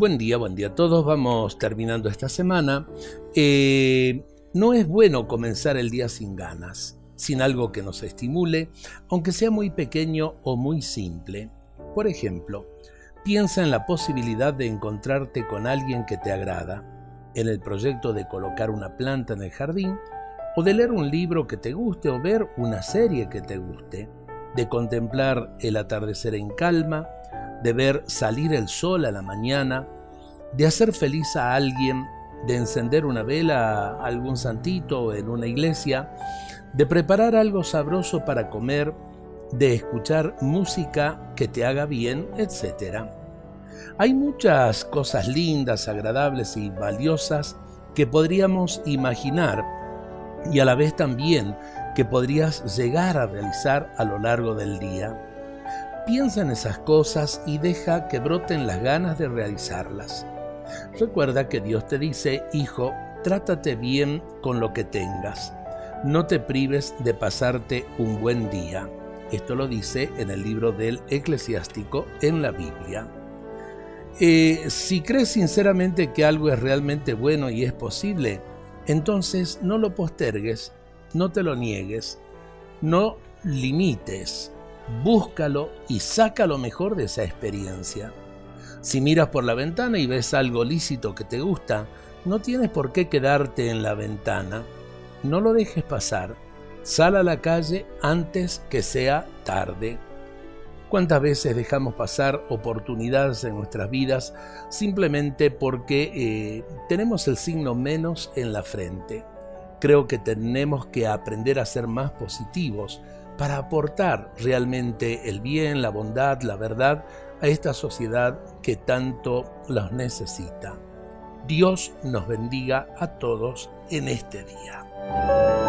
Buen día, buen día a todos. Vamos terminando esta semana. Eh, no es bueno comenzar el día sin ganas, sin algo que nos estimule, aunque sea muy pequeño o muy simple. Por ejemplo, piensa en la posibilidad de encontrarte con alguien que te agrada, en el proyecto de colocar una planta en el jardín, o de leer un libro que te guste o ver una serie que te guste, de contemplar el atardecer en calma, de ver salir el sol a la mañana, de hacer feliz a alguien, de encender una vela a algún santito en una iglesia, de preparar algo sabroso para comer, de escuchar música que te haga bien, etc. Hay muchas cosas lindas, agradables y valiosas que podríamos imaginar y a la vez también que podrías llegar a realizar a lo largo del día. Piensa en esas cosas y deja que broten las ganas de realizarlas. Recuerda que Dios te dice, hijo, trátate bien con lo que tengas. No te prives de pasarte un buen día. Esto lo dice en el libro del eclesiástico en la Biblia. Eh, si crees sinceramente que algo es realmente bueno y es posible, entonces no lo postergues, no te lo niegues, no limites, búscalo y saca lo mejor de esa experiencia. Si miras por la ventana y ves algo lícito que te gusta, no tienes por qué quedarte en la ventana. No lo dejes pasar. Sal a la calle antes que sea tarde. ¿Cuántas veces dejamos pasar oportunidades en nuestras vidas simplemente porque eh, tenemos el signo menos en la frente? Creo que tenemos que aprender a ser más positivos para aportar realmente el bien, la bondad, la verdad a esta sociedad que tanto los necesita. Dios nos bendiga a todos en este día.